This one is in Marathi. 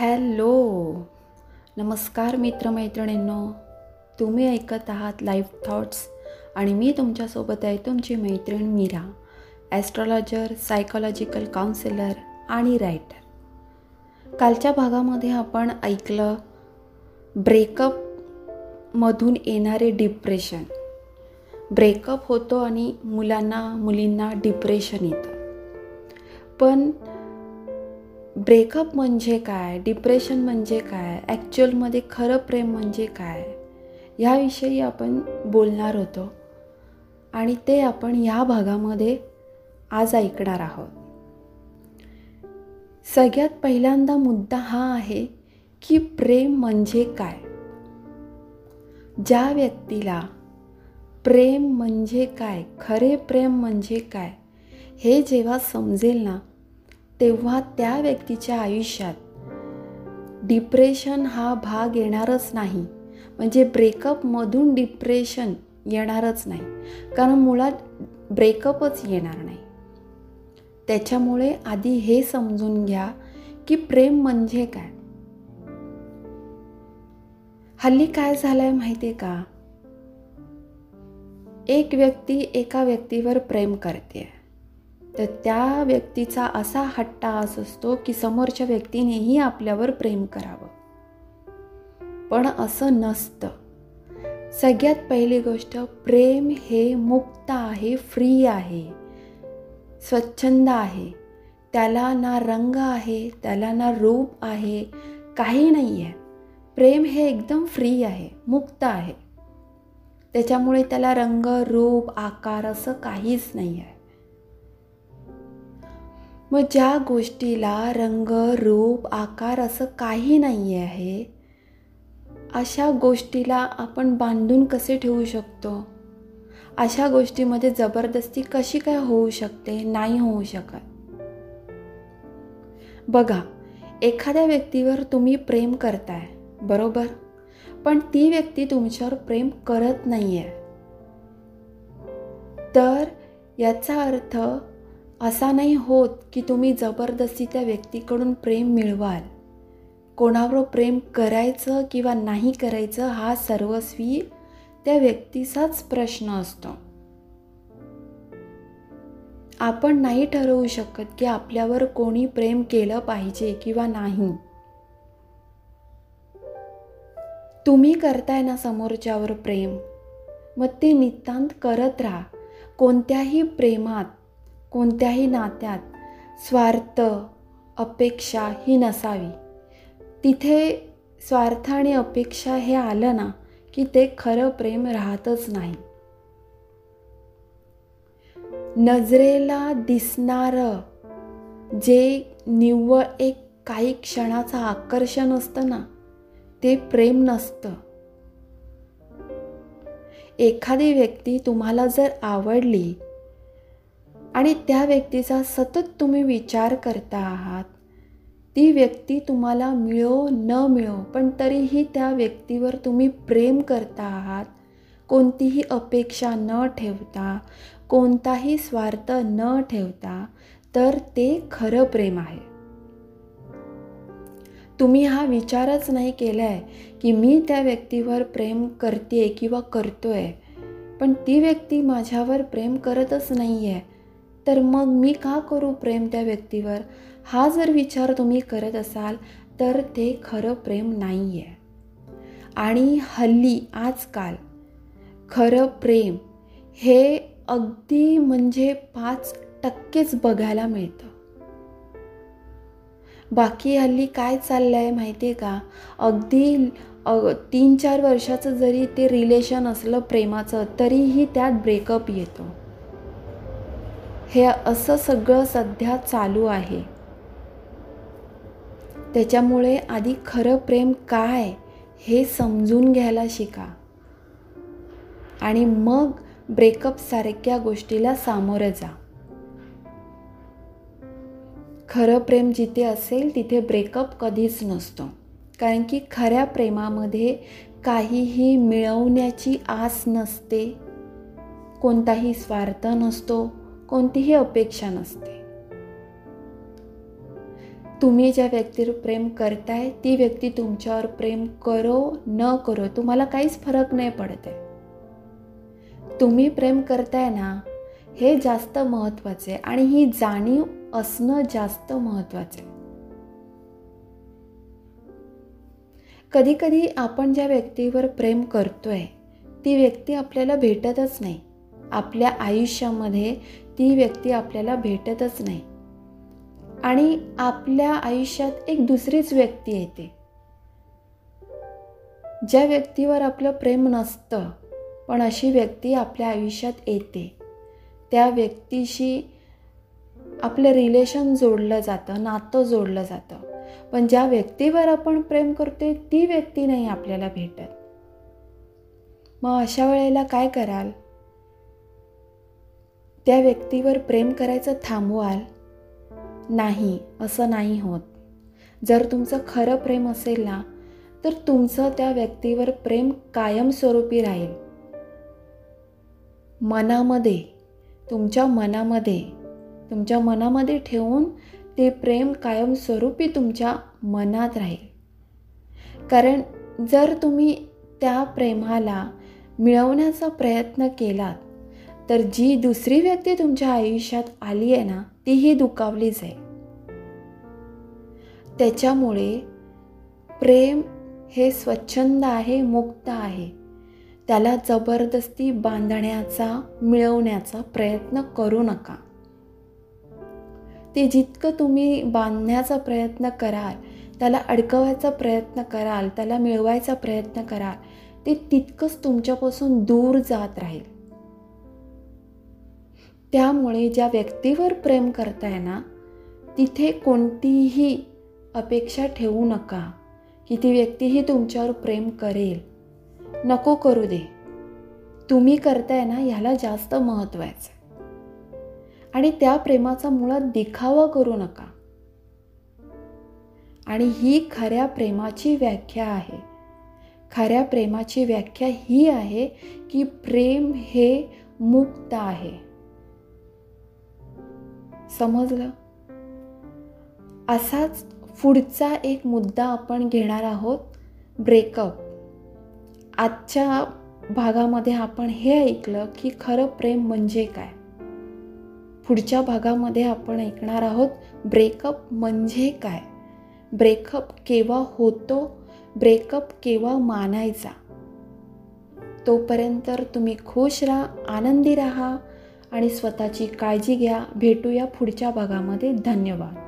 हॅलो. नमस्कार मित्रमैत्रिणींनो. तुम्ही ऐकत आहात लाईफ थॉट्स आणि मी तुमच्यासोबत आहे तुमची मैत्रीण मीरा ॲस्ट्रॉलॉजर सायकोलॉजिकल काउन्सिलर आणि रायटर कालच्या भागामध्ये आपण ऐकलं ब्रेकअपमधून येणारे डिप्रेशन ब्रेकअप होतो आणि मुलांना मुलींना डिप्रेशन येतं. पण ब्रेकअप म्हणजे काय? डिप्रेशन म्हणजे काय? ॲक्च्युअलमध्ये खरं प्रेम म्हणजे काय? ह्याविषयी आपण बोलणार होतो. आणि ते आपण या भागामध्ये आज ऐकणार आहोत. सगळ्यात पहिल्यांदा मुद्दा हा आहे की प्रेम म्हणजे काय? ज्या व्यक्तीला प्रेम म्हणजे काय खरे प्रेम म्हणजे काय हे जेव्हा समजेल ना तेव्हा त्या व्यक्तीच्या आयुष्यात डिप्रेशन हा भाग येणारच नाही. म्हणजे ब्रेकअपमधून डिप्रेशन येणारच नाही. कारण मुळात ब्रेकअपच येणार नाही. त्याच्यामुळे आधी हे समजून घ्या की प्रेम म्हणजे काय. हल्ली काय झालं आहे माहिती आहे का? एक व्यक्ती एका व्यक्तीवर प्रेम करते तर त्या व्यक्तीचा असा हट्टास असतो की समोरच्या व्यक्तीनेही आपल्यावर प्रेम करावं. पण असं नसतं. सगळ्यात पहिली गोष्ट प्रेम हे मुक्त आहे फ्री आहे. स्वच्छंद आहे. त्याला ना रंग आहे त्याला ना रूप आहे काही नाही आहे प्रेम हे एकदम फ्री आहे मुक्त आहे. त्याच्यामुळे त्याला रंग रूप आकार असं काहीच नाही आहे मग ज्या गोष्टीला रंग रूप आकार असं काही नाही आहे अशा गोष्टीला आपण बांधून कसे ठेवू शकतो? अशा गोष्टीमध्ये जबरदस्ती कशी काय होऊ शकते? नाही होऊ शकत. बघा एखाद्या व्यक्तीवर तुम्ही प्रेम करताय बरोबर? पण ती व्यक्ती तुमच्यावर प्रेम करत नाही आहे तर याचा अर्थ असा नाही होत की तुम्ही जबरदस्ती त्या व्यक्तीकडून प्रेम मिळवाल. कोणावर प्रेम करायचं किंवा नाही करायचं हा सर्वस्वी त्या व्यक्तीचाच प्रश्न असतो. आपण नाही ठरवू शकत की आपल्यावर कोणी प्रेम केलं पाहिजे किंवा नाही. तुम्ही करताय ना समोरच्यावर प्रेम. मग ते नितांत करत राहा. कोणत्याही प्रेमात कोणत्याही नात्यात स्वार्थ अपेक्षा ही नसावी. तिथे स्वार्थ आणि अपेक्षा हे आलं ना की ते खरं प्रेम राहतच नाही. नजरेला दिसणारं जे निव्वळ एक काही क्षणाचं आकर्षण असतं ना ते प्रेम नसतं. एखादी व्यक्ती तुम्हाला जर आवडली आणि त्या व्यक्तीचा सतत तुम्ही विचार करता आहात. ती व्यक्ती तुम्हाला मिळो न मिळो पण तरीही त्या व्यक्तीवर तुम्ही प्रेम करता आहात. कोणतीही अपेक्षा न ठेवता कोणताही स्वार्थ न ठेवता तर ते खरं प्रेम आहे. तुम्ही हा विचारच नाही केला आहे की मी त्या व्यक्तीवर प्रेम करते किंवा करतो आहे पण ती व्यक्ती माझ्यावर प्रेम करतच नाही आहे तर मग मी का करू प्रेम त्या व्यक्तीवर? हा जर विचार तुम्ही करत असाल तर ते खरं प्रेम नाही आहे आणि हल्ली आजकाल खरं प्रेम हे अगदी म्हणजे पाच टक्केच बघायला मिळतं. बाकी हल्ली काय चाललं आहे माहिती आहे का? अगदी तीन चार वर्षाचं जरी ते रिलेशन असलं प्रेमाचं तरीही त्यात ब्रेकअप येतो. हे असं सगळं सध्या चालू आहे. त्याच्यामुळे आधी खरं प्रेम काय हे समजून घ्यायला शिका. आणि मग ब्रेकअपसारख्या गोष्टीला सामोरं जा. खरं प्रेम जिथे असेल तिथे ब्रेकअप कधीच नसतो. कारण की खऱ्या प्रेमामध्ये काहीही मिळवण्याची आस नसते. कोणताही स्वार्थ नसतो. कोणतीही अपेक्षा नसते. तुम्ही ज्या व्यक्तीवर प्रेम करताय ती व्यक्ती तुमच्यावर प्रेम करो न करो तुम्हाला काहीच फरक नाही पडत आहे. तुम्ही प्रेम करताय ना हे जास्त महत्त्वाचे आणि ही जाणीव असणं जास्त महत्त्वाचं आहे. कधीकधी आपण ज्या व्यक्तीवर प्रेम करतोय ती व्यक्ती आपल्याला भेटतच नाही. आपल्या आयुष्यामध्ये ती व्यक्ती आपल्याला भेटतच नाही. आणि आपल्या आयुष्यात एक दुसरीच व्यक्ती येते. ज्या व्यक्तीवर आपलं प्रेम नसतं पण अशी व्यक्ती आपल्या आयुष्यात येते. त्या व्यक्तीशी आपलं रिलेशन जोडलं जातं नातं जोडलं जातं. पण ज्या व्यक्तीवर आपण प्रेम करतोय ती व्यक्ती नाही आपल्याला भेटत. मग अशा वेळेला काय कराल? त्या व्यक्तीवर प्रेम करायचं थांबवाल. नाही असं नाही होत. जर तुमचं खरं प्रेम असेल ना तर तुमचं त्या व्यक्तीवर प्रेम कायमस्वरूपी राहील. मनामध्ये तुमच्या मनामध्ये तुमच्या मनामध्ये ठेवून ते प्रेम कायमस्वरूपी तुमच्या मनात राहील. कारण जर तुम्ही त्या प्रेमाला मिळवण्याचा प्रयत्न केलात तर जी दुसरी व्यक्ती तुमच्या आयुष्यात आली आहे ना तीही दुखावलीच आहे. त्याच्यामुळे प्रेम हे स्वच्छंद आहे मुक्त आहे. त्याला जबरदस्ती बांधण्याचा मिळवण्याचा प्रयत्न करू नका. ते जितकं तुम्ही बांधण्याचा प्रयत्न कराल त्याला अडकवायचा प्रयत्न कराल त्याला मिळवायचा प्रयत्न कराल ते तितकंच तुमच्यापासून दूर जात राहील. त्यामुळे ज्या व्यक्तीवर प्रेम करताय ना तिथे कोणतीही अपेक्षा ठेवू नका की ती व्यक्तीही तुमच्यावर प्रेम करेल. नको करू दे. तुम्ही करताय ना ह्याला जास्त महत्त्वाचं आणि त्या प्रेमाचा मुळात दिखावा करू नका. आणि ही खऱ्या प्रेमाची व्याख्या आहे. खऱ्या प्रेमाची व्याख्या ही आहे की प्रेम हे मुक्त आहे. समजलं? असाच पुढचा एक मुद्दा आपण घेणार आहोत ब्रेकअप आजच्या भागामध्ये आपण हे ऐकलं की खरं प्रेम म्हणजे काय? पुढच्या भागामध्ये आपण ऐकणार आहोत ब्रेकअप म्हणजे काय? ब्रेकअप केव्हा होतो? ब्रेकअप केव्हा मानायचा? तोपर्यंत तुम्ही खुश राहा आनंदी राहा. आणि स्वतःची काळजी घ्या. भेटूया पुढच्या भागामध्ये. धन्यवाद.